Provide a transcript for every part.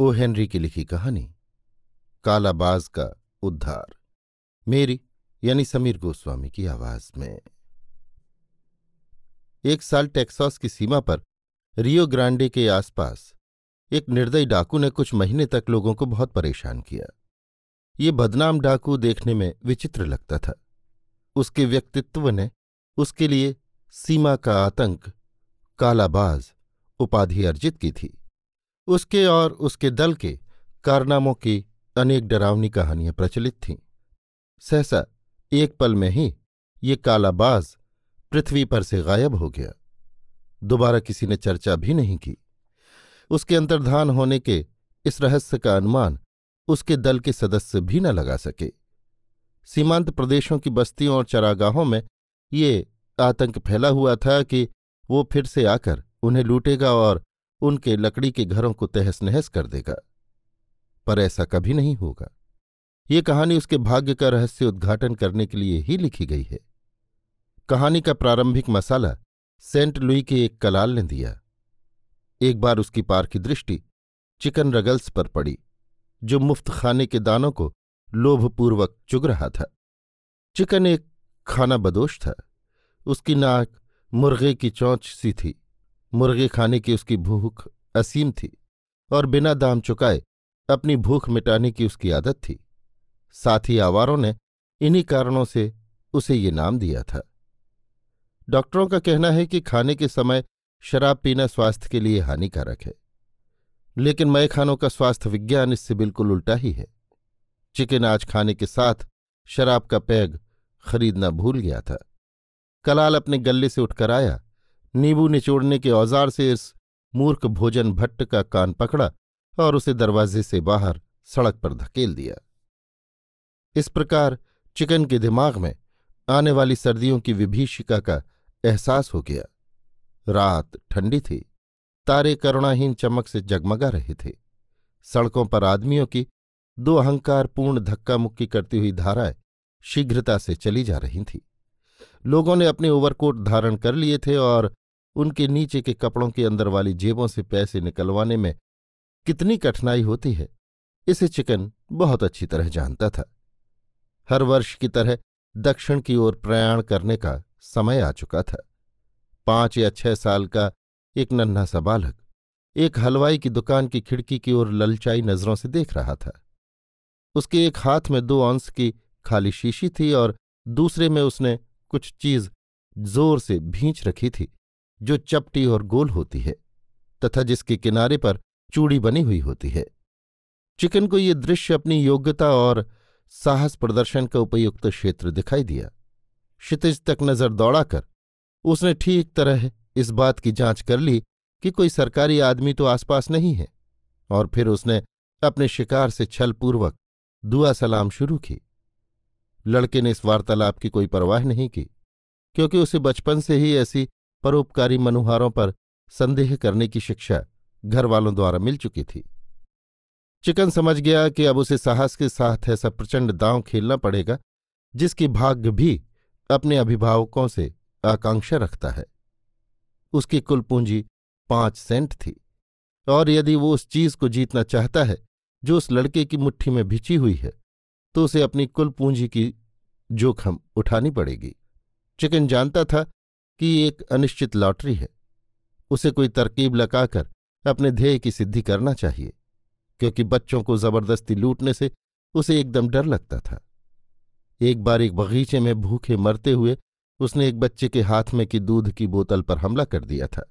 O Henry की लिखी कहानी, कालाबाज का उद्धार, मेरी यानी समीर गोस्वामी की आवाज़ में। एक साल टेक्सास की सीमा पर रियो ग्रांडे के आसपास एक निर्दयी डाकू ने कुछ महीने तक लोगों को बहुत परेशान किया। ये बदनाम डाकू देखने में विचित्र लगता था। उसके व्यक्तित्व ने उसके लिए सीमा का आतंक, कालाबाज उपाधि अर्जित की थी। उसके और उसके दल के कारनामों की अनेक डरावनी कहानियाँ प्रचलित थीं। सहसा एक पल में ही ये कालाबाज पृथ्वी पर से गायब हो गया। दोबारा किसी ने चर्चा भी नहीं की। उसके अंतर्धान होने के इस रहस्य का अनुमान उसके दल के सदस्य भी न लगा सके। सीमांत प्रदेशों की बस्तियों और चरागाहों में ये आतंक फैला हुआ था कि वो फिर से आकर उन्हें लूटेगा और उनके लकड़ी के घरों को तहस नहस कर देगा। पर ऐसा कभी नहीं होगा। ये कहानी उसके भाग्य का रहस्य उद्घाटन करने के लिए ही लिखी गई है। कहानी का प्रारंभिक मसाला सेंट लुई के एक कलाल ने दिया। एक बार उसकी पार की दृष्टि चिकन रगल्स पर पड़ी, जो मुफ़्त खाने के दानों को लोभपूर्वक चुग रहा था। चिकन एक खाना बदोश था। उसकी नाक मुर्गे की चौंच सी थी। मुर्गे खाने की उसकी भूख असीम थी और बिना दाम चुकाए अपनी भूख मिटाने की उसकी आदत थी। साथ ही आवारों ने इन्हीं कारणों से उसे ये नाम दिया था। डॉक्टरों का कहना है कि खाने के समय शराब पीना स्वास्थ्य के लिए हानिकारक है, लेकिन मय खानों का स्वास्थ्य विज्ञान इससे बिल्कुल उल्टा ही है। चिकन आज खाने के साथ शराब का पैग खरीदना भूल गया था। कलाल अपने गले से उठकर आया नींबू निचोड़ने के औज़ार से इस मूर्ख भोजन भट्ट का कान पकड़ा और उसे दरवाजे से बाहर सड़क पर धकेल दिया। इस प्रकार चिकन के दिमाग में आने वाली सर्दियों की विभीषिका का एहसास हो गया। रात ठंडी थी, तारे करुणाहीन चमक से जगमगा रहे थे। सड़कों पर आदमियों की दो अहंकारपूर्ण धक्का मुक्की करती हुई धाराएँ शीघ्रता से चली जा रही थीं। लोगों ने अपने ओवरकोट धारण कर लिए थे और उनके नीचे के कपड़ों के अंदर वाली जेबों से पैसे निकलवाने में कितनी कठिनाई होती है, इसे चिकन बहुत अच्छी तरह जानता था। हर वर्ष की तरह दक्षिण की ओर प्रयाण करने का समय आ चुका था। पाँच या छह साल का एक नन्हा सा बालक एक हलवाई की दुकान की खिड़की की ओर ललचाई नज़रों से देख रहा था। उसके एक हाथ में दो अंश की खाली शीशी थी और दूसरे में उसने कुछ चीज़ ज़ोर से भींच रखी थी, जो चपटी और गोल होती है, तथा जिसके किनारे पर चूड़ी बनी हुई होती है। चिकन को ये दृश्य अपनी योग्यता और साहस प्रदर्शन का उपयुक्त क्षेत्र दिखाई दिया। क्षितिज तक नज़र दौड़ाकर उसने ठीक तरह इस बात की जाँच कर ली कि कोई सरकारी आदमी तो आसपास नहीं है, और फिर उसने अपने शिकार से छलपूर्वक दुआ सलाम शुरू की। लड़के ने इस वार्तालाप की कोई परवाह नहीं की, क्योंकि उसे बचपन से ही ऐसी परोपकारी मनुहारों पर संदेह करने की शिक्षा घर वालों द्वारा मिल चुकी थी। चिकन समझ गया कि अब उसे साहस के साथ ऐसा प्रचंड दांव खेलना पड़ेगा, जिसकी भाग्य भी अपने अभिभावकों से आकांक्षा रखता है। उसकी कुल पूंजी पाँच सेंट थी, और यदि वो उस चीज़ को जीतना चाहता है, जो उस लड़के की मुट्ठी में भिची हुई है तो उसे अपनी कुल पूंजी की जोखम उठानी पड़ेगी। चिकन जानता था कि ये एक अनिश्चित लॉटरी है। उसे कोई तरकीब लगाकर अपने ध्येय की सिद्धि करना चाहिए, क्योंकि बच्चों को ज़बरदस्ती लूटने से उसे एकदम डर लगता था। एक बार एक बगीचे में भूखे मरते हुए उसने एक बच्चे के हाथ में की दूध की बोतल पर हमला कर दिया था।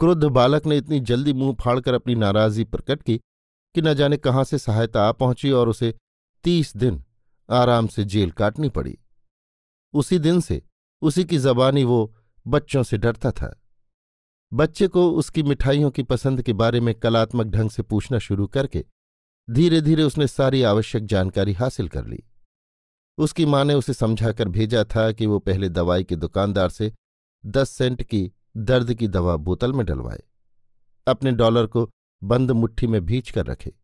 क्रुद्ध बालक ने इतनी जल्दी मुँह फाड़कर अपनी नाराज़गी प्रकट की कि न जाने कहाँ से सहायता आ पहुँची और उसे तीस दिन आराम से जेल काटनी पड़ी। उसी दिन से उसी की जबानी वो बच्चों से डरता था। बच्चे को उसकी मिठाइयों की पसंद के बारे में कलात्मक ढंग से पूछना शुरू करके धीरे धीरे उसने सारी आवश्यक जानकारी हासिल कर ली। उसकी माँ ने उसे समझाकर भेजा था कि वो पहले दवाई के दुकानदार से दस सेंट की दर्द की दवा बोतल में डलवाए। अपने डॉलर को बंद मुट्ठी में भींच कर रखे।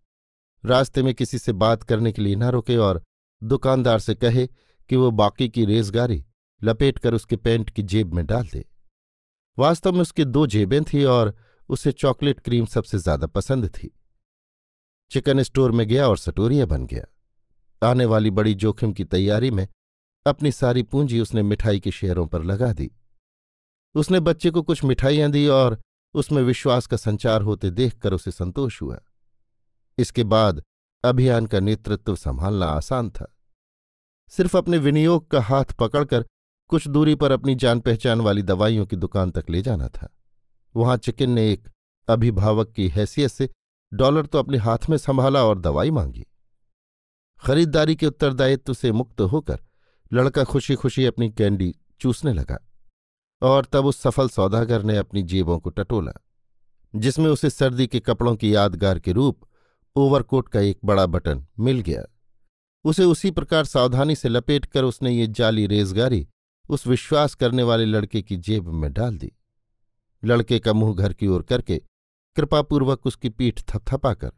रास्ते में किसी से बात करने के लिए न रुके और दुकानदार से कहे कि वो बाकी की रेजगारी लपेट कर उसके पैंट की जेब में डाल दे। वास्तव में उसकी दो जेबें थी और उसे चॉकलेट क्रीम सबसे ज़्यादा पसंद थी। चिकन स्टोर में गया और सटोरिया बन गया। आने वाली बड़ी जोखिम की तैयारी में अपनी सारी पूंजी उसने मिठाई के शेयरों पर लगा दी। उसने बच्चे को कुछ मिठाइयाँ दी और उसमें विश्वास का संचार होते देखकर उसे संतोष हुआ। इसके बाद अभियान का नेतृत्व संभालना आसान था। सिर्फ़ अपने विनियोग का हाथ पकड़कर कुछ दूरी पर अपनी जान पहचान वाली दवाइयों की दुकान तक ले जाना था। वहाँ चिकिन ने एक अभिभावक की हैसियत से डॉलर तो अपने हाथ में संभाला और दवाई मांगी। खरीददारी के उत्तरदायित्व से मुक्त होकर लड़का खुशी खुशी अपनी कैंडी चूसने लगा और तब उस सफल सौदागर ने अपनी जेबों को टटोला, जिसमें उसे सर्दी के कपड़ों की यादगार के रूप ओवरकोट का एक बड़ा बटन मिल गया। उसे उसी प्रकार सावधानी से लपेटकर उसने ये जाली रेजगारी उस विश्वास करने वाले लड़के की जेब में डाल दी। लड़के का मुँह घर की ओर करके कृपापूर्वक उसकी पीठ थपथपाकर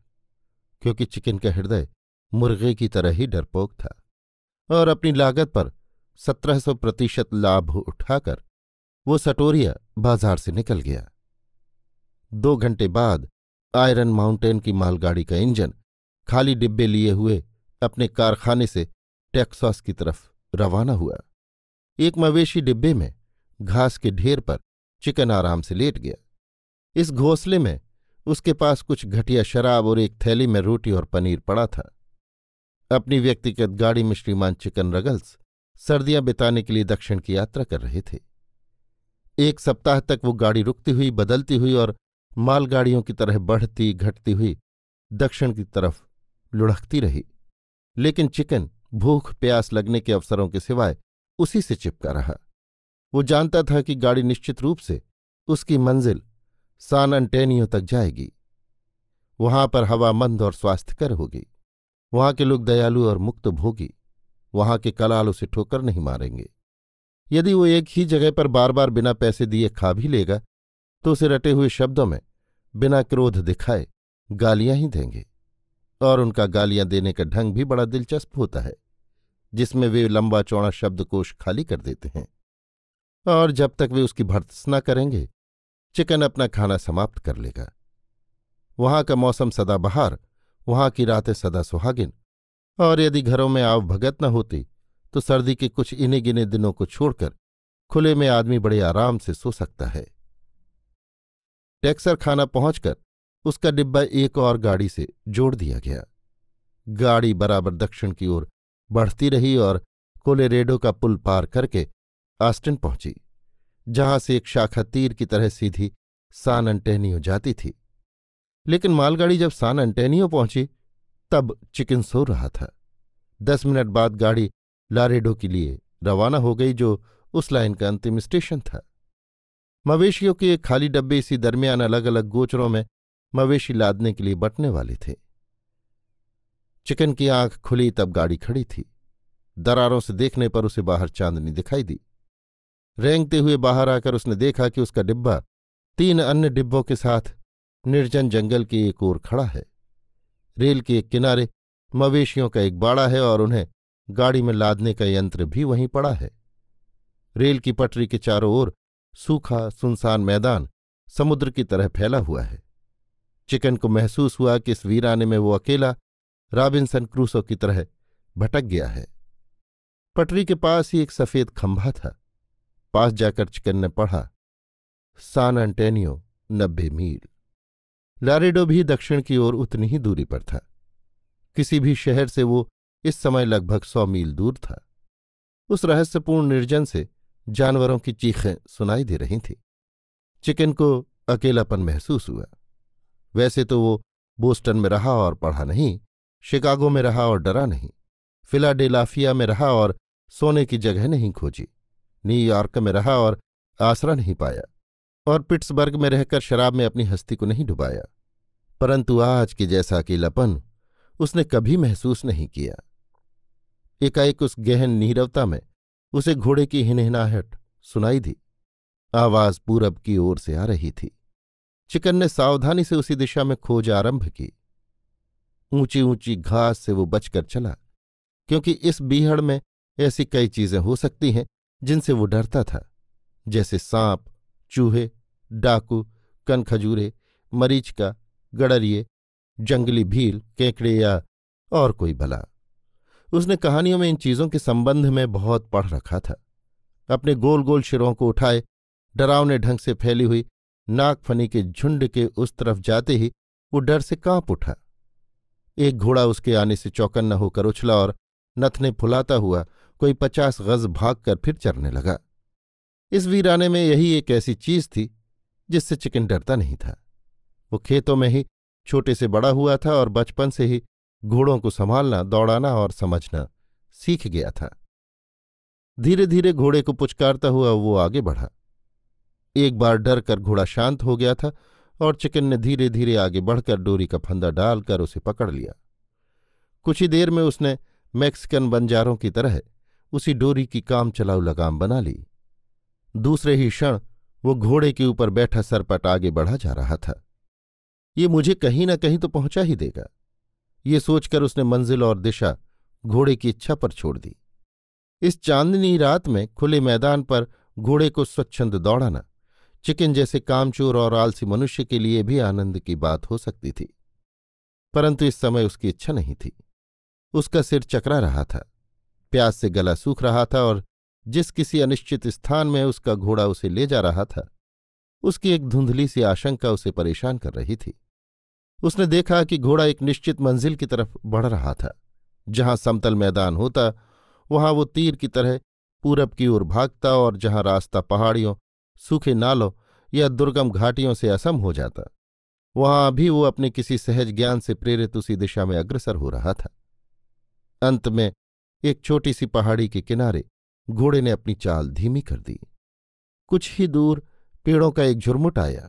क्योंकि चिकन का हृदय मुर्गे की तरह ही डरपोक था, और अपनी लागत पर सत्रह सौ प्रतिशत लाभ उठाकर वो सटोरिया बाज़ार से निकल गया। दो घंटे बाद आयरन माउंटेन की मालगाड़ी का इंजन खाली डिब्बे लिए हुए अपने कारखाने से टेक्सास की तरफ़ रवाना हुआ। एक मवेशी डिब्बे में घास के ढेर पर चिकन आराम से लेट गया। इस घोंसले में उसके पास कुछ घटिया शराब और एक थैली में रोटी और पनीर पड़ा था। अपनी व्यक्तिगत गाड़ी में श्रीमान चिकन रगल्स सर्दियाँ बिताने के लिए दक्षिण की यात्रा कर रहे थे। एक सप्ताह तक वो गाड़ी रुकती हुई, बदलती हुई और मालगाड़ियों की तरह बढ़ती, घटती हुई दक्षिण की तरफ़ लुढ़कती रही। लेकिन चिकन भूख, प्यास लगने के अवसरों के सिवाय उसी से चिपका रहा। वो जानता था कि गाड़ी निश्चित रूप से उसकी मंजिल सान अंटेनियो तक जाएगी। वहाँ पर हवा मंद और स्वास्थ्यकर होगी। वहाँ के लोग दयालु और मुक्त भोगी, वहाँ के कलाल उसे ठोकर नहीं मारेंगे। यदि वो एक ही जगह पर बार बार बिना पैसे दिए खा भी लेगा तो उसे रटे हुए शब्दों में बिना क्रोध दिखाए गालियाँ ही देंगे और उनका गालियाँ देने का ढंग भी बड़ा दिलचस्प होता है, जिसमें वे लंबा चौड़ा शब्दकोश खाली कर देते हैं। और जब तक वे उसकी भर्त्सना करेंगे, चिकन अपना खाना समाप्त कर लेगा। वहाँ का मौसम सदा बहार, वहाँ की रातें सदा सुहागिन, और यदि घरों में आव भगत न होती तो सर्दी के कुछ इन्हीं गिने दिनों को छोड़कर खुले में आदमी बड़े आराम से सो सकता है। टैक्सर खाना पहुंचकर उसका डिब्बा एक और गाड़ी से जोड़ दिया गया। गाड़ी बराबर दक्षिण की ओर बढ़ती रही और कोलेरेडो का पुल पार करके आस्टिन पहुँची, जहाँ से एक शाखा तीर की तरह सीधी सान अंटेनियो जाती थी। लेकिन मालगाड़ी जब सान अंटेनियो पहुँची, तब चिकन सो रहा था। दस मिनट बाद गाड़ी लारेडो के लिए रवाना हो गई, जो उस लाइन का अंतिम स्टेशन था। मवेशियों के एक खाली डब्बे इसी दरमियान अलग अलग गोचरों में मवेशी लादने के लिए बटने वाले थे। चिकन की आँख खुली तब गाड़ी खड़ी थी। दरारों से देखने पर उसे बाहर चांदनी दिखाई दी। रेंगते हुए बाहर आकर उसने देखा कि उसका डिब्बा तीन अन्य डिब्बों के साथ निर्जन जंगल की एक ओर खड़ा है। रेल के एक किनारे मवेशियों का एक बाड़ा है और उन्हें गाड़ी में लादने का यंत्र भी वहीं पड़ा है। रेल की पटरी के चारों ओर सूखा सुनसान मैदान समुद्र की तरह फैला हुआ है। चिकन को महसूस हुआ कि इस वीराने में वो अकेला रॉबिन्सन क्रूसो की तरह भटक गया है। पटरी के पास ही एक सफ़ेद खंभा था। पास जाकर चिकन ने पढ़ा, सान एंटेनियो, नब्बे मील। लारेडो भी दक्षिण की ओर उतनी ही दूरी पर था। किसी भी शहर से वो इस समय लगभग सौ मील दूर था। उस रहस्यपूर्ण निर्जन से जानवरों की चीखें सुनाई दे रही थीं। चिकन को अकेलापन महसूस हुआ। वैसे तो वो बोस्टन में रहा और पढ़ा नहीं, शिकागो में रहा और डरा नहीं, फिलाडेलाफिया में रहा और सोने की जगह नहीं खोजी न्यूयॉर्क में रहा और आसरा नहीं पाया, और पिट्सबर्ग में रहकर शराब में अपनी हस्ती को नहीं डुबाया। परंतु आज के जैसा अकेलापन उसने कभी महसूस नहीं किया। एकाएक उस गहन नीरवता में उसे घोड़े की हिनहिनाहट सुनाई दी। आवाज़ पूरब की ओर से आ रही थी। चिकन ने सावधानी से उसी दिशा में खोज आरंभ की। ऊँची ऊँची घास से वो बचकर चला, क्योंकि इस बीहड़ में ऐसी कई चीज़ें हो सकती हैं जिनसे वो डरता था, जैसे सांप, चूहे, डाकू, कनखजूरे मरीचका गड़रिए जंगली भील, केकड़े या और कोई भला। उसने कहानियों में इन चीज़ों के संबंध में बहुत पढ़ रखा था। अपने गोल गोल शिरों को उठाए, डरावने ढंग से फैली हुई नागफनी के झुंड के उस तरफ़ जाते ही वो डर से काँप उठा। एक घोड़ा उसके आने से चौकन्ना होकर उछला और नथने फुलाता हुआ कोई पचास गज भाग कर फिर चरने लगा। इस वीराने में यही एक ऐसी चीज़ थी जिससे चिकन डरता नहीं था। वो खेतों में ही छोटे से बड़ा हुआ था और बचपन से ही घोड़ों को संभालना, दौड़ाना और समझना सीख गया था। धीरे धीरे घोड़े को पुचकारता हुआ वो आगे बढ़ा। एक बार डर कर घोड़ा शांत हो गया था और चिकन ने धीरे धीरे आगे बढ़कर डोरी का फंदा डालकर उसे पकड़ लिया। कुछ ही देर में उसने मैक्सिकन बंजारों की तरह उसी डोरी की काम चलाऊ लगाम बना ली। दूसरे ही क्षण वो घोड़े के ऊपर बैठा सरपट आगे बढ़ा जा रहा था। ये मुझे कहीं न कहीं तो पहुँचा ही देगा। ये सोचकर उसने मंजिल और दिशा घोड़े की इच्छा पर छोड़ दी। इस चांदनी रात में खुले मैदान पर घोड़े को स्वच्छंद दौड़ाना, चिकन जैसे कामचोर और आलसी मनुष्य के लिए भी आनंद की बात हो सकती थी। परंतु इस समय उसकी इच्छा नहीं थी। उसका सिर चकरा रहा था, प्यास से गला सूख रहा था और जिस किसी अनिश्चित स्थान में उसका घोड़ा उसे ले जा रहा था, उसकी एक धुंधली सी आशंका उसे परेशान कर रही थी। उसने देखा कि घोड़ा एक निश्चित मंजिल की तरफ़ बढ़ रहा था। जहाँ समतल मैदान होता, वहाँ वो तीर की तरह पूरब की ओर भागता और जहाँ रास्ता पहाड़ियों, सूखे नालों या दुर्गम घाटियों से असम हो जाता, वहाँ भी वो अपने किसी सहज ज्ञान से प्रेरित उसी दिशा में अग्रसर हो रहा था। अंत में एक छोटी सी पहाड़ी के किनारे घोड़े ने अपनी चाल धीमी कर दी। कुछ ही दूर पेड़ों का एक झुरमुट आया।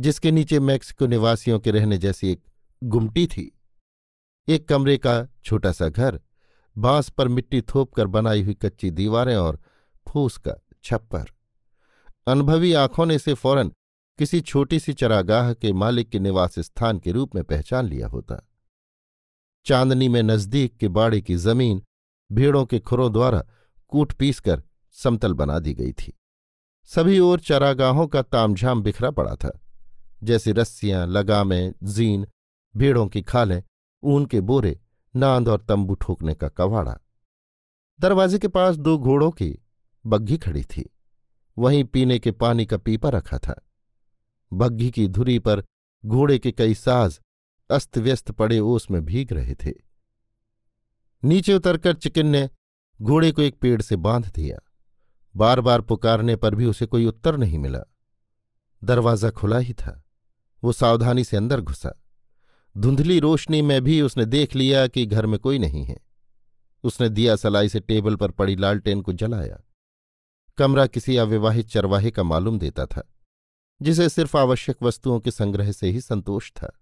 जिसके नीचे मैक्सिको निवासियों के रहने जैसी एक गुमटी थी। एक कमरे का छोटा सा घर, बाँस पर मिट्टी थोप कर बनाई हुई कच्ची दीवारें और फूस का छप्पर। अनुभवी आँखों ने इसे फ़ौरन किसी छोटी सी चरागाह के मालिक के निवास स्थान के रूप में पहचान लिया होता। चांदनी में नज़दीक के बाड़े की ज़मीन भीड़ों के खुरों द्वारा कूट पीस कर समतल बना दी गई थी। सभी ओर चरागाहों का तामझाम बिखरा पड़ा था। जैसे रस्सियाँ, लगामें, जीन, भेड़ों की खालें, ऊन के बोरे, नांद और तंबू ठोकने का कवाड़ा। दरवाजे के पास दो घोड़ों की बग्घी खड़ी थी। वहीं पीने के पानी का पीपा रखा था। बग्घी की धुरी पर घोड़े के कई साज अस्त व्यस्त पड़े ओस में भीग रहे थे। नीचे उतरकर चिकन ने घोड़े को एक पेड़ से बाँध दिया। बार बार पुकारने पर भी उसे कोई उत्तर नहीं मिला। दरवाज़ा खुला ही था। वो सावधानी से अंदर घुसा। धुंधली रोशनी में भी उसने देख लिया कि घर में कोई नहीं है। उसने दिया सलाई से टेबल पर पड़ी लालटेन को जलाया। कमरा किसी अविवाहित चरवाहे का मालूम देता था, जिसे सिर्फ़ आवश्यक वस्तुओं के संग्रह से ही संतोष था।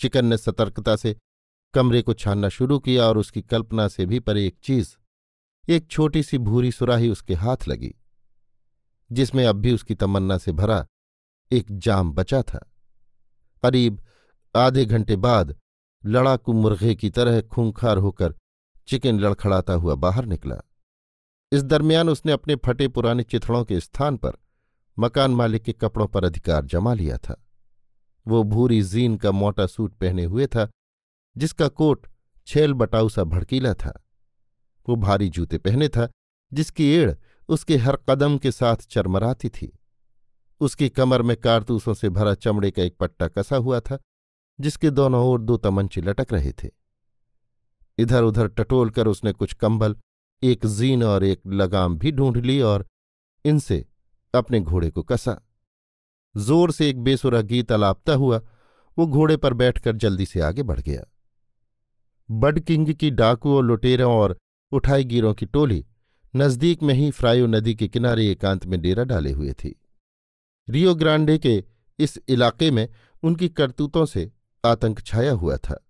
चिकन ने सतर्कता से कमरे को छानना शुरू किया और उसकी कल्पना से भी पर एक चीज़, एक छोटी सी भूरी सुराही उसके हाथ लगी, जिसमें अब भी उसकी तमन्ना से भरा एक जाम बचा था। करीब आधे घंटे बाद लड़ाकू मुर्गे की तरह खूंखार होकर चिकन लड़खड़ाता हुआ बाहर निकला। इस दरमियान उसने अपने फटे पुराने चिथड़ों के स्थान पर मकान मालिक के कपड़ों पर अधिकार जमा लिया था। वो भूरी जीन का मोटा सूट पहने हुए था, जिसका कोट छेल बटाऊ सा भड़कीला था। वो भारी जूते पहने था, जिसकी एड़ उसके हर कदम के साथ चरमराती थी। उसकी कमर में कारतूसों से भरा चमड़े का एक पट्टा कसा हुआ था, जिसके दोनों ओर दो तमंचे लटक रहे थे। इधर उधर टटोल कर उसने कुछ कंबल, एक जीन और एक लगाम भी ढूंढ ली और इनसे अपने घोड़े को कसा। ज़ोर से एक बेसुरा गीत अलापता हुआ, वो घोड़े पर बैठकर जल्दी से आगे बढ़ गया। बड किंग की डाकुओं, लुटेरों और उठाई गिरों की टोली नज़दीक में ही फ्रायो नदी के किनारे एकांत में डेरा डाले हुए थी। रियो ग्रांडे के इस इलाके में उनकी करतूतों से आतंक छाया हुआ था,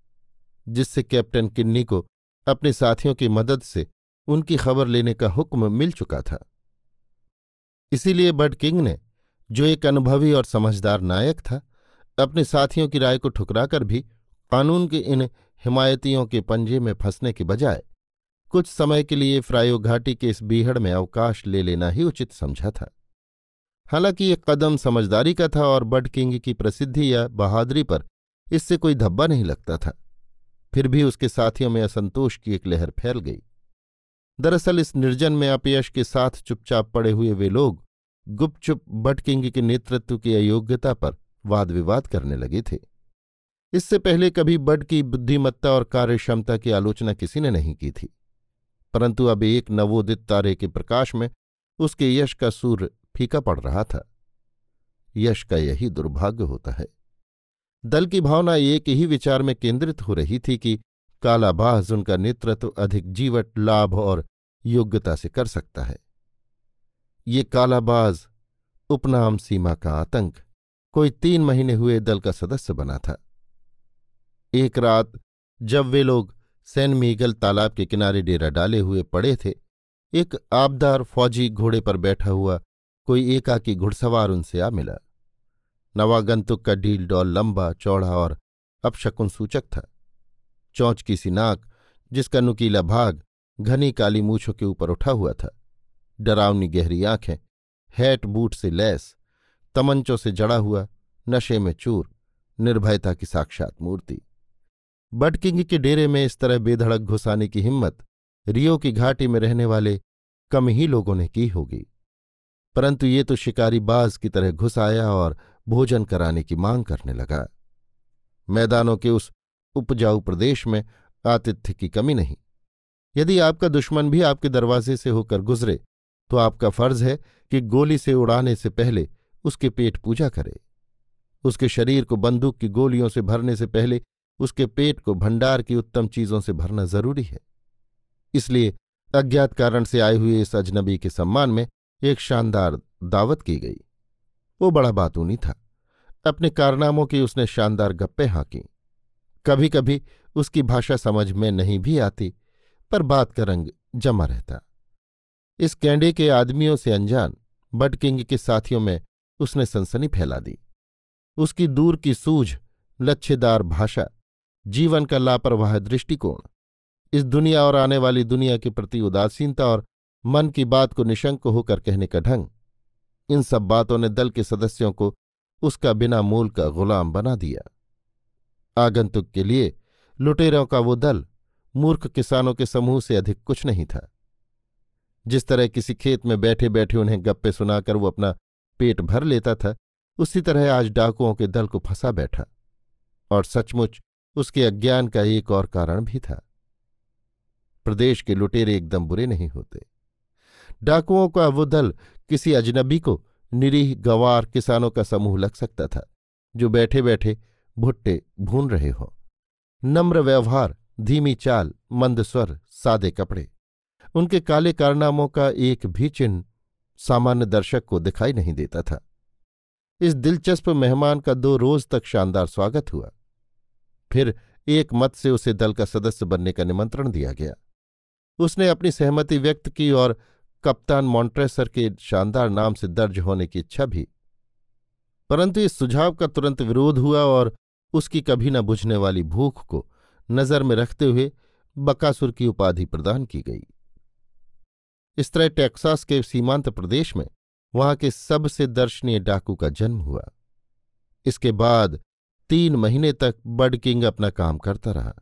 जिससे कैप्टन किन्नी को अपने साथियों की मदद से उनकी खबर लेने का हुक्म मिल चुका था। इसीलिए बड किंग ने, जो एक अनुभवी और समझदार नायक था, अपने साथियों की राय को ठुकराकर भी कानून के इन हिमायतियों के पंजे में फंसने के बजाय कुछ समय के लिए फ्रायो घाटी के इस बीहड़ में अवकाश ले लेना ही उचित समझा था। हालाँकि ये कदम समझदारी का था और बड किंग की प्रसिद्धि या बहादुरी पर इससे कोई धब्बा नहीं लगता था। फिर भी उसके साथियों में असंतोष की एक लहर फैल गई। दरअसल इस निर्जन में अपयश के साथ चुपचाप पड़े हुए वे लोग गुपचुप बट किंग के नेतृत्व की अयोग्यता पर वाद विवाद करने लगे थे। इससे पहले कभी बड की बुद्धिमत्ता और कार्यक्षमता की आलोचना किसी ने नहीं की थी। परंतु अब एक नवोदित तारे के प्रकाश में उसके यश का सूर्य फीका पड़ रहा था। यश का यही दुर्भाग्य होता है। दल की भावना एक ही विचार में केंद्रित हो रही थी कि कालाबाज उनका नेतृत्व अधिक जीवट, लाभ और योग्यता से कर सकता है। ये कालाबाज उपनाम सीमा का आतंक, कोई तीन महीने हुए दल का सदस्य बना था। एक रात जब वे लोग सैन मीगल तालाब के किनारे डेरा डाले हुए पड़े थे, एक आबदार फौजी घोड़े पर बैठा हुआ कोई एकाकी घुड़सवार उनसे आ मिला। नवागंतुक का ढील डॉल लंबा, चौड़ा और अपशकुन सूचक था। चौंच की सी नाक, जिसका नुकीला भाग घनी काली मूछों के ऊपर उठा हुआ था। डरावनी गहरी आँखें, हैट बूट से लैस, तमंचों से जड़ा हुआ, नशे में चूर, निर्भयता की साक्षात मूर्ति। बटकिंग के डेरे में इस तरह बेधड़क घुसाने की हिम्मत रियो की घाटी में रहने वाले कम ही लोगों ने की होगी। परंतु ये तो शिकारी बाज की तरह घुस आया और भोजन कराने की मांग करने लगा। मैदानों के उस उपजाऊ प्रदेश में आतिथ्य की कमी नहीं। यदि आपका दुश्मन भी आपके दरवाजे से होकर गुजरे तो आपका फ़र्ज़ है कि गोली से उड़ाने से पहले उसके पेट पूजा करे। उसके शरीर को बंदूक की गोलियों से भरने से पहले उसके पेट को भंडार की उत्तम चीज़ों से भरना ज़रूरी है। इसलिए अज्ञात कारण से आए हुए इस अजनबी के सम्मान में एक शानदार दावत की गई। वो बड़ा बातूनी था। अपने कारनामों की उसने शानदार गप्पे हाँकी कभी कभी उसकी भाषा समझ में नहीं भी आती, पर बात का रंग जमा रहता। इस कैंडे के आदमियों से अनजान बड किंग के साथियों में उसने सनसनी फैला दी। उसकी दूर की सूझ, लच्छेदार भाषा, जीवन का लापरवाह दृष्टिकोण, इस दुनिया और आने वाली दुनिया के प्रति उदासीनता और मन की बात को निशंक होकर कहने का ढंग। इन सब बातों ने दल के सदस्यों को उसका बिना मूल का गुलाम बना दिया। आगंतुक के लिए लुटेरों का वो दल मूर्ख किसानों के समूह से अधिक कुछ नहीं था। जिस तरह किसी खेत में बैठे बैठे उन्हें गप्पे सुनाकर वो अपना पेट भर लेता था, उसी तरह आज डाकुओं के दल को फंसा बैठा। और सचमुच उसके अज्ञान का एक और कारण भी था। प्रदेश के लुटेरे एकदम बुरे नहीं होते। डाकुओं का वो दल किसी अजनबी को निरीह गवार किसानों का समूह लग सकता था, जो बैठे बैठे भुट्टे भून रहे हों। नम्र व्यवहार, धीमी चाल, मंद स्वर, सादे कपड़े। उनके काले कारनामों का एक भी चिन्ह सामान्य दर्शक को दिखाई नहीं देता था। इस दिलचस्प मेहमान का दो रोज तक शानदार स्वागत हुआ। फिर एक मत से उसे दल का सदस्य बनने का निमंत्रण दिया गया। उसने अपनी सहमति व्यक्त की और कप्तान मॉन्ट्रेसर के शानदार नाम से दर्ज होने की इच्छा भी। परंतु इस सुझाव का तुरंत विरोध हुआ और उसकी कभी न बुझने वाली भूख को नज़र में रखते हुए बकासुर की उपाधि प्रदान की गई। इस तरह टेक्सास के सीमांत प्रदेश में वहाँ के सबसे दर्शनीय डाकू का जन्म हुआ। इसके बाद तीन महीने तक बड किंग अपना काम करता रहा।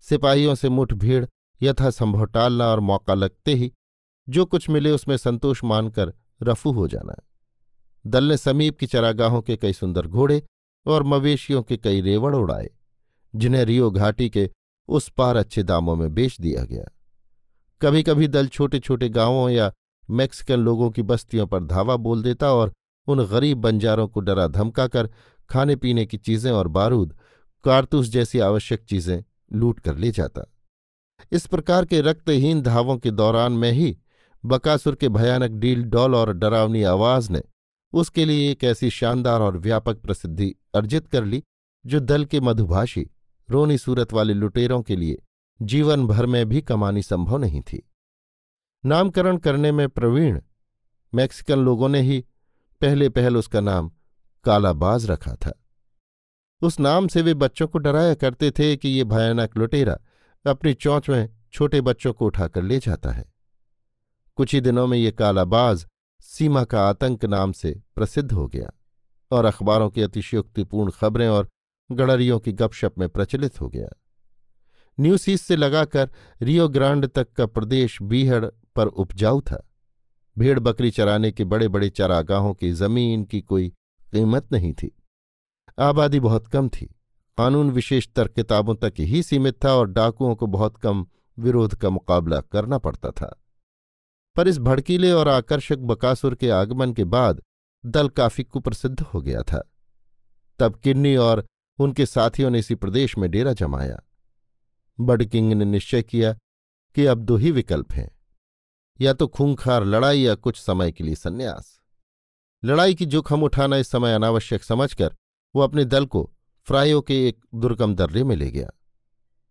सिपाहियों से मुठभेड़, यथासंभव टालना और मौका लगते ही जो कुछ मिले उसमें संतोष मानकर रफू हो जाना। दल ने समीप की चरागाहों के कई सुंदर घोड़े और मवेशियों के कई रेवड़ उड़ाए, जिन्हें रियो घाटी के उस पार अच्छे दामों में बेच दिया गया। कभी कभी दल छोटे छोटे गाँवों या मैक्सिकन लोगों की बस्तियों पर धावा बोल देता और उन गरीब बंजारों को डरा धमकाकर खाने पीने की चीज़ें और बारूद, कारतूस जैसी आवश्यक चीज़ें लूट कर ले जाता। इस प्रकार के रक्तहीन धावों के दौरान में ही बकासुर के भयानक डील, डॉल और डरावनी आवाज़ ने उसके लिए एक ऐसी शानदार और व्यापक प्रसिद्धि अर्जित कर ली, जो दल के मधुभाषी, रोनी सूरत वाले लुटेरों के लिए जीवन भर में भी कमानी संभव नहीं थी। नामकरण करने में प्रवीण, मैक्सिकन लोगों ने ही पहले पहल उसका नाम कालाबाज रखा था। उस नाम से वे बच्चों को डराया करते थे कि ये भयानक लुटेरा अपनी चौंच में छोटे बच्चों को उठाकर ले जाता है। कुछ ही दिनों में ये कालाबाज सीमा का आतंक नाम से प्रसिद्ध हो गया और अखबारों की अतिशयोक्तिपूर्ण खबरें और गड़रियों की गपशप में प्रचलित हो गया। न्यूसीस से लगाकर रियो ग्रांड तक का प्रदेश बीहड़ पर उपजाऊ था। भेड़ बकरी चराने के बड़े बड़े चरागाहों की ज़मीन की कोई कीमत नहीं थी। आबादी बहुत कम थी। कानून विशेषतर किताबों तक ही सीमित था और डाकुओं को बहुत कम विरोध का मुकाबला करना पड़ता था। पर इस भड़कीले और आकर्षक बकासुर के आगमन के बाद दल काफ़ी कुप्रसिद्ध हो गया था। तब किन्नी और उनके साथियों ने इसी प्रदेश में डेरा जमाया। बडकिंग ने निश्चय किया कि अब दो ही विकल्प हैं, या तो खूंखार लड़ाई या कुछ समय के लिए संन्यास। लड़ाई की जोखम उठाना इस समय अनावश्यक समझकर वो अपने दल को फ्रायो के एक दुर्गम दर्रे में ले गया।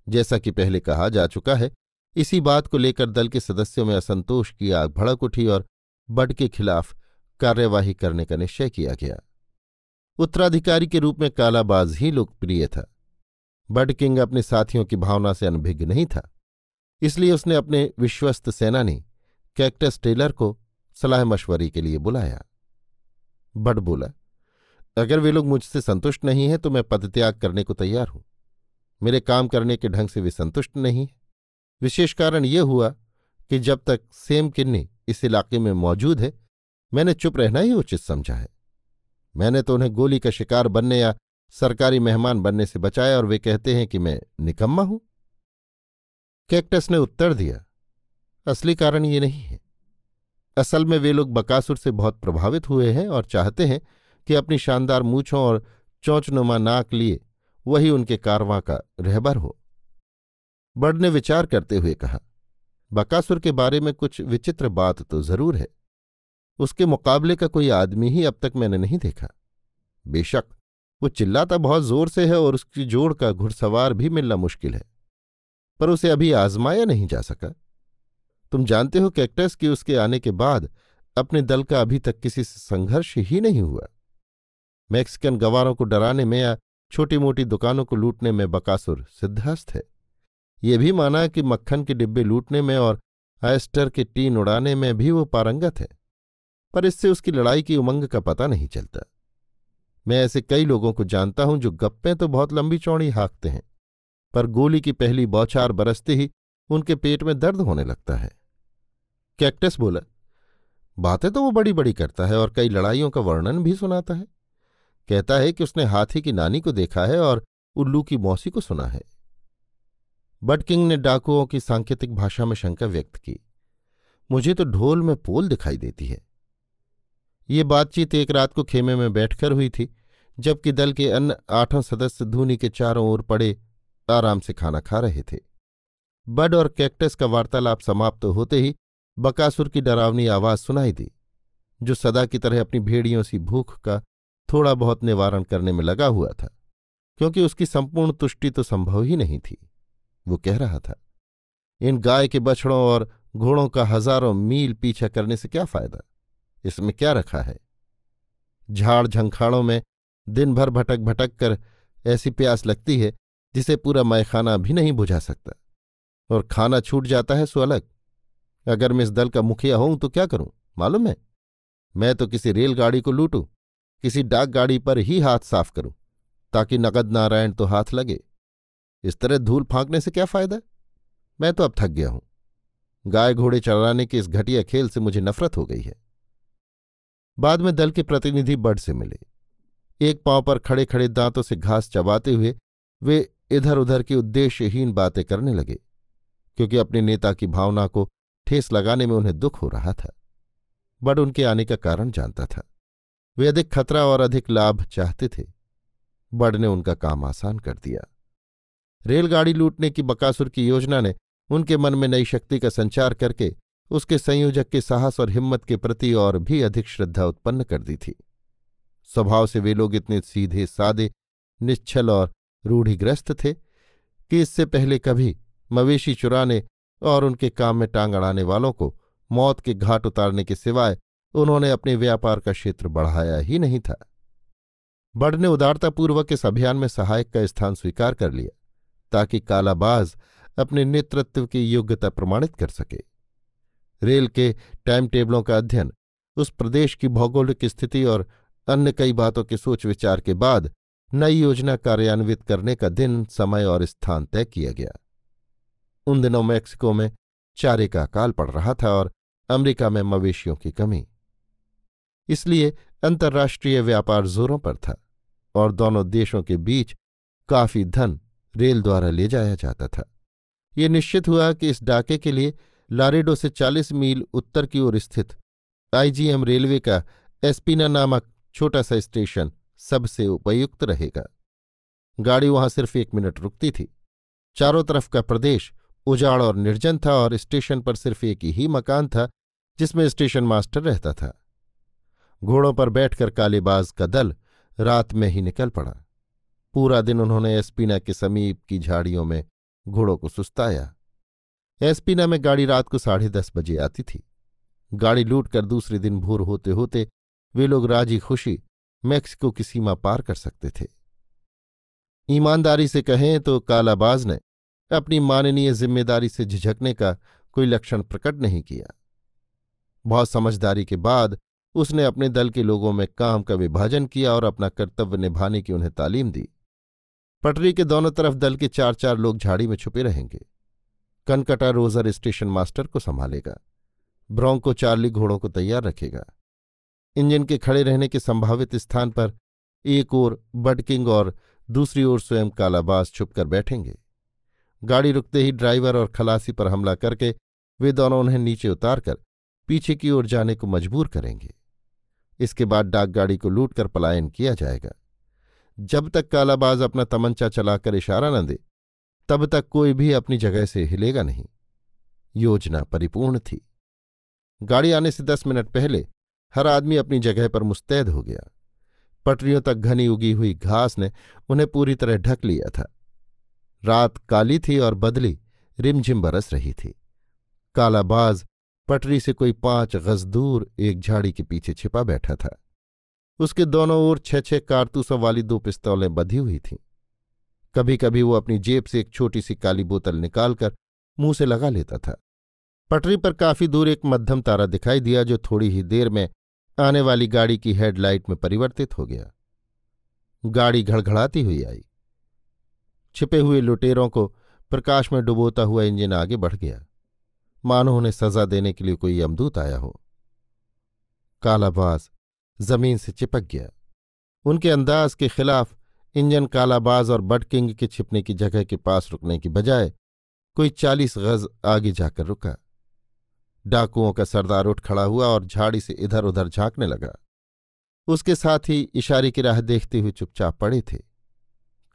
जैसा कि पहले कहा जा चुका है इसी बात को लेकर दल के सदस्यों में असंतोष की आग भड़क उठी और बड के खिलाफ कार्यवाही करने का निश्चय किया गया। उत्तराधिकारी के रूप में कालाबाज ही लोकप्रिय था। बड किंग अपने साथियों की भावना से अनभिज्ञ नहीं था। इसलिए उसने अपने विश्वस्त सेनानी कैक्टस टेलर को सलाह मशवरे के लिए बुलाया। बड बोला, अगर वे लोग मुझसे संतुष्ट नहीं हैं तो मैं पदत्याग करने को तैयार हूँ। मेरे काम करने के ढंग से वे संतुष्ट नहीं है। विशेष कारण यह हुआ कि जब तक सेम किन्नी इस इलाके में मौजूद है, मैंने चुप रहना ही उचित समझा है। मैंने तो उन्हें गोली का शिकार बनने या सरकारी मेहमान बनने से बचाया और वे कहते हैं कि मैं निकम्मा हूँ। कैक्टस ने उत्तर दिया, असली कारण ये नहीं है। असल में वे लोग बकासुर से बहुत प्रभावित हुए हैं और चाहते हैं कि अपनी शानदार मूछों और चौंचनुमा नाक लिए वही उनके कारवां का रहबर हो। बर्ड ने विचार करते हुए कहा, बकासुर के बारे में कुछ विचित्र बात तो ज़रूर है। उसके मुकाबले का कोई आदमी ही अब तक मैंने नहीं देखा। बेशक, वो चिल्लाता बहुत ज़ोर से है और उसकी जोड़ का घुड़सवार भी मिलना मुश्किल है। पर उसे अभी आजमाया नहीं जा सका। तुम जानते हो कैक्टस कि उसके आने के बाद अपने दल का अभी तक किसी से संघर्ष ही नहीं हुआ। मैक्सिकन गवारों को डराने में या छोटी मोटी दुकानों को लूटने में बकासुर सिद्धस्त है। ये भी माना कि मक्खन के डिब्बे लूटने में और आयस्टर के टीन उड़ाने में भी वो पारंगत है, पर इससे उसकी लड़ाई की उमंग का पता नहीं चलता। मैं ऐसे कई लोगों को जानता हूँ जो गप्पें तो बहुत लंबी चौड़ी हाँकते हैं, पर गोली की पहली बौछार बरसते ही उनके पेट में दर्द होने लगता है। कैक्टस बोला, बातें तो वो बड़ी बड़ी करता है और कई लड़ाइयों का वर्णन भी सुनाता है। कहता है कि उसने हाथी की नानी को देखा है और उल्लू की मौसी को सुना है। बटकिंग ने डाकुओं की सांकेतिक भाषा में शंका व्यक्त की। मुझे तो ढोल में पोल दिखाई देती है। ये बातचीत एक रात को खेमे में बैठकर हुई थी, जबकि दल के अन्य आठों सदस्य धूनी के चारों ओर पड़े, आराम से खाना खा रहे थे। बड और कैक्टस का वार्तालाप समाप्त तो होते ही बकासुर की डरावनी आवाज़ सुनाई दी, जो सदा की तरह अपनी भेड़ियों सी भूख का थोड़ा बहुत निवारण करने में लगा हुआ था, क्योंकि उसकी संपूर्ण तुष्टि तो संभव ही नहीं थी। वो कह रहा था, इन गाय के बछड़ों और घोड़ों का हज़ारों मील पीछा करने से क्या फ़ायदा? इसमें क्या रखा है? झाड़ झंखाड़ों में दिन भर भटक भटक कर ऐसी प्यास लगती है जिसे पूरा मैखाना भी नहीं बुझा सकता। और खाना छूट जाता है सो अलग। अगर मैं इस दल का मुखिया हूँ तो क्या करूँ? मालूम है? मैं तो किसी रेलगाड़ी को लूटूं, किसी डाक गाड़ी पर ही हाथ साफ़ करूँ, ताकि नगद नारायण तो हाथ लगे। इस तरह धूल फांकने से क्या फ़ायदा? मैं तो अब थक गया हूँ। गाय घोड़े चराने के इस घटिया खेल से मुझे नफरत हो गई है। बाद में दल के प्रतिनिधि बड से मिले। एक पाँव पर खड़े खड़े दांतों से घास चबाते हुए वे इधर उधर की उद्देश्यहीन बातें करने लगे, क्योंकि अपने नेता की भावना को ठेस लगाने में उन्हें दुख हो रहा था। बड उनके आने का कारण जानता था। वे अधिक खतरा और अधिक लाभ चाहते थे। बड ने उनका काम आसान कर दिया। रेलगाड़ी लूटने की बकासुर की योजना ने उनके मन में नई शक्ति का संचार करके उसके संयोजक के साहस और हिम्मत के प्रति और भी अधिक श्रद्धा उत्पन्न कर दी थी। स्वभाव से वे लोग इतने सीधे, सादे, निश्चल और रूढ़िग्रस्त थे कि इससे पहले कभी मवेशी चुराने और उनके काम में टांग अड़ाने वालों को मौत के घाट उतारने के सिवाय उन्होंने अपने व्यापार का क्षेत्र बढ़ाया ही नहीं था। बड़ ने उदारतापूर्वक इस अभियान में सहायक का स्थान स्वीकार कर लिया। ताकि कालाबाज अपने नेतृत्व की योग्यता प्रमाणित कर सके। रेल के टाइम टेबलों का अध्ययन, उस प्रदेश की भौगोलिक स्थिति और अन्य कई बातों के सोच विचार के बाद नई योजना कार्यान्वित करने का दिन, समय और स्थान तय किया गया। उन दिनों मैक्सिको में चारे का अकाल पड़ रहा था और अमेरिका में मवेशियों की कमी। इसलिए अंतर्राष्ट्रीय व्यापार जोरों पर था और दोनों देशों के बीच काफ़ी धन रेल द्वारा ले जाया जाता था। ये निश्चित हुआ कि इस डाके के लिए लारेडो से 40 मील उत्तर की ओर स्थित आईजीएम रेलवे का एस्पिना नामक छोटा सा स्टेशन सबसे उपयुक्त रहेगा। गाड़ी वहाँ सिर्फ़ एक मिनट रुकती थी। चारों तरफ़ का प्रदेश उजाड़ और निर्जन था और स्टेशन पर सिर्फ़ एक ही मकान था, जिसमें स्टेशन मास्टर रहता था। घोड़ों पर बैठकर कालेबाज का दल रात में ही निकल पड़ा। पूरा दिन उन्होंने एस्पिना के समीप की झाड़ियों में घोड़ों को सुस्ताया। एस्पिना में गाड़ी रात को साढ़े दस बजे आती थी। गाड़ी लूट कर दूसरे दिन भोर होते होते वे लोग राज़ी खुशी मैक्सिको की सीमा पार कर सकते थे। ईमानदारी से कहें तो कालाबाज ने अपनी माननीय ज़िम्मेदारी से झिझकने का कोई लक्षण प्रकट नहीं किया। बहुत समझदारी के बाद उसने अपने दल के लोगों में काम का विभाजन किया और अपना कर्तव्य निभाने की उन्हें तालीम दी। पटरी के दोनों तरफ़ दल के चार चार लोग झाड़ी में छुपे रहेंगे। कनकटा रोजर स्टेशन मास्टर को संभालेगा। ब्रोंको चार्ली घोड़ों को तैयार रखेगा। इंजन के खड़े रहने के संभावित स्थान पर एक ओर बडकिंग और दूसरी ओर स्वयं कालाबाज छुपकर बैठेंगे। गाड़ी रुकते ही ड्राइवर और खलासी पर हमला करके वे दोनों उन्हें नीचे उतारकर पीछे की ओर जाने को मजबूर करेंगे। इसके बाद डाकगाड़ी को लूटकर पलायन किया जाएगा। जब तक कालाबाज अपना तमंचा चलाकर इशारा न दे, तब तक कोई भी अपनी जगह से हिलेगा नहीं। योजना परिपूर्ण थी। गाड़ी आने से दस मिनट पहले हर आदमी अपनी जगह पर मुस्तैद हो गया। पटरियों तक घनी उगी हुई घास ने उन्हें पूरी तरह ढक लिया था। रात काली थी और बदली रिमझिम बरस रही थी। कालाबाज पटरी से कोई पाँच गज दूर एक झाड़ी के पीछे छिपा बैठा था। उसके दोनों ओर छह छह कारतूसों वाली दो पिस्तौलें बधी हुई थीं। कभी कभी वो अपनी जेब से एक छोटी सी काली बोतल निकालकर मुँह से लगा लेता था। पटरी पर काफ़ी दूर एक मध्यम तारा दिखाई दिया जो थोड़ी ही देर में आने वाली गाड़ी की हेडलाइट में परिवर्तित हो गया। गाड़ी घड़घड़ाती हुई आई। छिपे हुए लुटेरों को प्रकाश में डुबोता हुआ इंजन आगे बढ़ गया। मानो उन्हें सजा देने के लिए कोई यमदूत आया हो। कालाबाज ज़मीन से चिपक गया। उनके अंदाज के खिलाफ इंजन कालाबाज और बडकिंग के छिपने की जगह के पास रुकने की बजाय कोई चालीस गज आगे जाकर रुका। डाकुओं का सरदार उठ खड़ा हुआ और झाड़ी से इधर उधर झांकने लगा। उसके साथ ही इशारे की राह देखते हुए चुपचाप पड़े थे।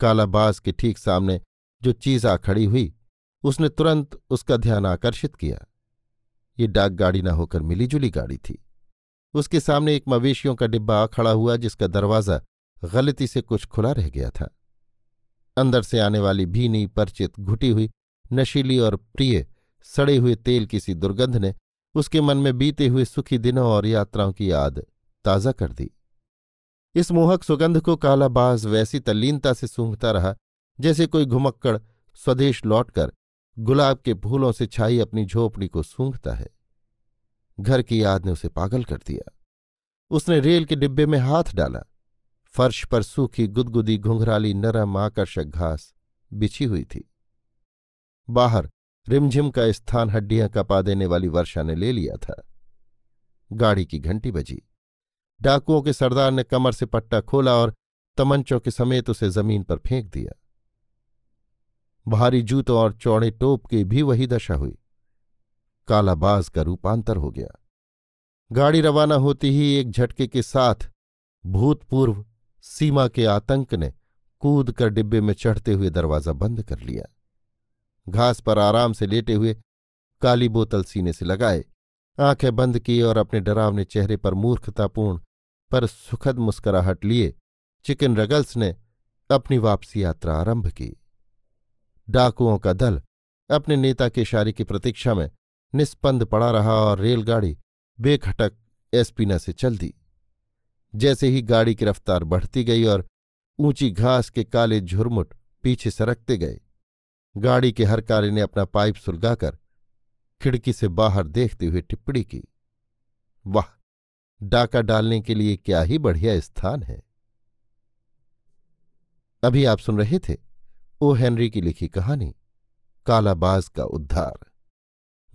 कालाबाज के ठीक सामने जो चीज़ आ खड़ी हुई, उसने तुरंत उसका ध्यान आकर्षित किया। ये डाक गाड़ी न होकर मिलीजुली गाड़ी थी। उसके सामने एक मवेशियों का डिब्बा खड़ा हुआ जिसका दरवाज़ा गलती से कुछ खुला रह गया था। अंदर से आने वाली भीनी, परिचित, घुटी हुई, नशीली और प्रिय, सड़े हुए तेल की सी दुर्गंध ने उसके मन में बीते हुए सुखी दिनों और यात्राओं की याद ताज़ा कर दी। इस मोहक सुगंध को कालाबाज वैसी तल्लीनता से सूंघता रहा, जैसे कोई घुमक्कड़ स्वदेश लौटकर गुलाब के फूलों से छाई अपनी झोपड़ी को सूंघता है। घर की याद ने उसे पागल कर दिया। उसने रेल के डिब्बे में हाथ डाला। फर्श पर सूखी, गुदगुदी, घुंघराली, नरम, आकर्षक घास बिछी हुई थी। बाहर रिमझिम का स्थान हड्डियाँ कपा देने वाली वर्षा ने ले लिया था। गाड़ी की घंटी बजी। डाकुओं के सरदार ने कमर से पट्टा खोला और तमंचों के समेत उसे ज़मीन पर फेंक दिया। भारी जूतों और चौड़े टोप की भी वही दशा हुई। कालाबाज का रूपांतर हो गया। गाड़ी रवाना होती ही एक झटके के साथ भूतपूर्व सीमा के आतंक ने कूद कर डिब्बे में चढ़ते हुए दरवाज़ा बंद कर लिया। घास पर आराम से लेटे हुए काली बोतल सीने से लगाए, आँखें बंद की और अपने डरावने चेहरे पर मूर्खतापूर्ण पर सुखद मुस्कराहट लिए, चिकन रगल्स ने अपनी वापसी यात्रा आरंभ की। डाकुओं का दल अपने नेता के इशारे की प्रतीक्षा में निस्पंद पड़ा रहा और रेलगाड़ी बेखटक एसपीना से चल दी। जैसे ही गाड़ी की रफ्तार बढ़ती गई और ऊँची घास के काले झुरमुट पीछे सरकते गए, गाड़ी के हर कार्य ने अपना पाइप सुलगाकर खिड़की से बाहर देखते हुए टिप्पणी की, वाह, डाका डालने के लिए क्या ही बढ़िया स्थान है। अभी आप सुन रहे थे ओ. हेनरी की लिखी कहानी, कालाबाज का उद्धार।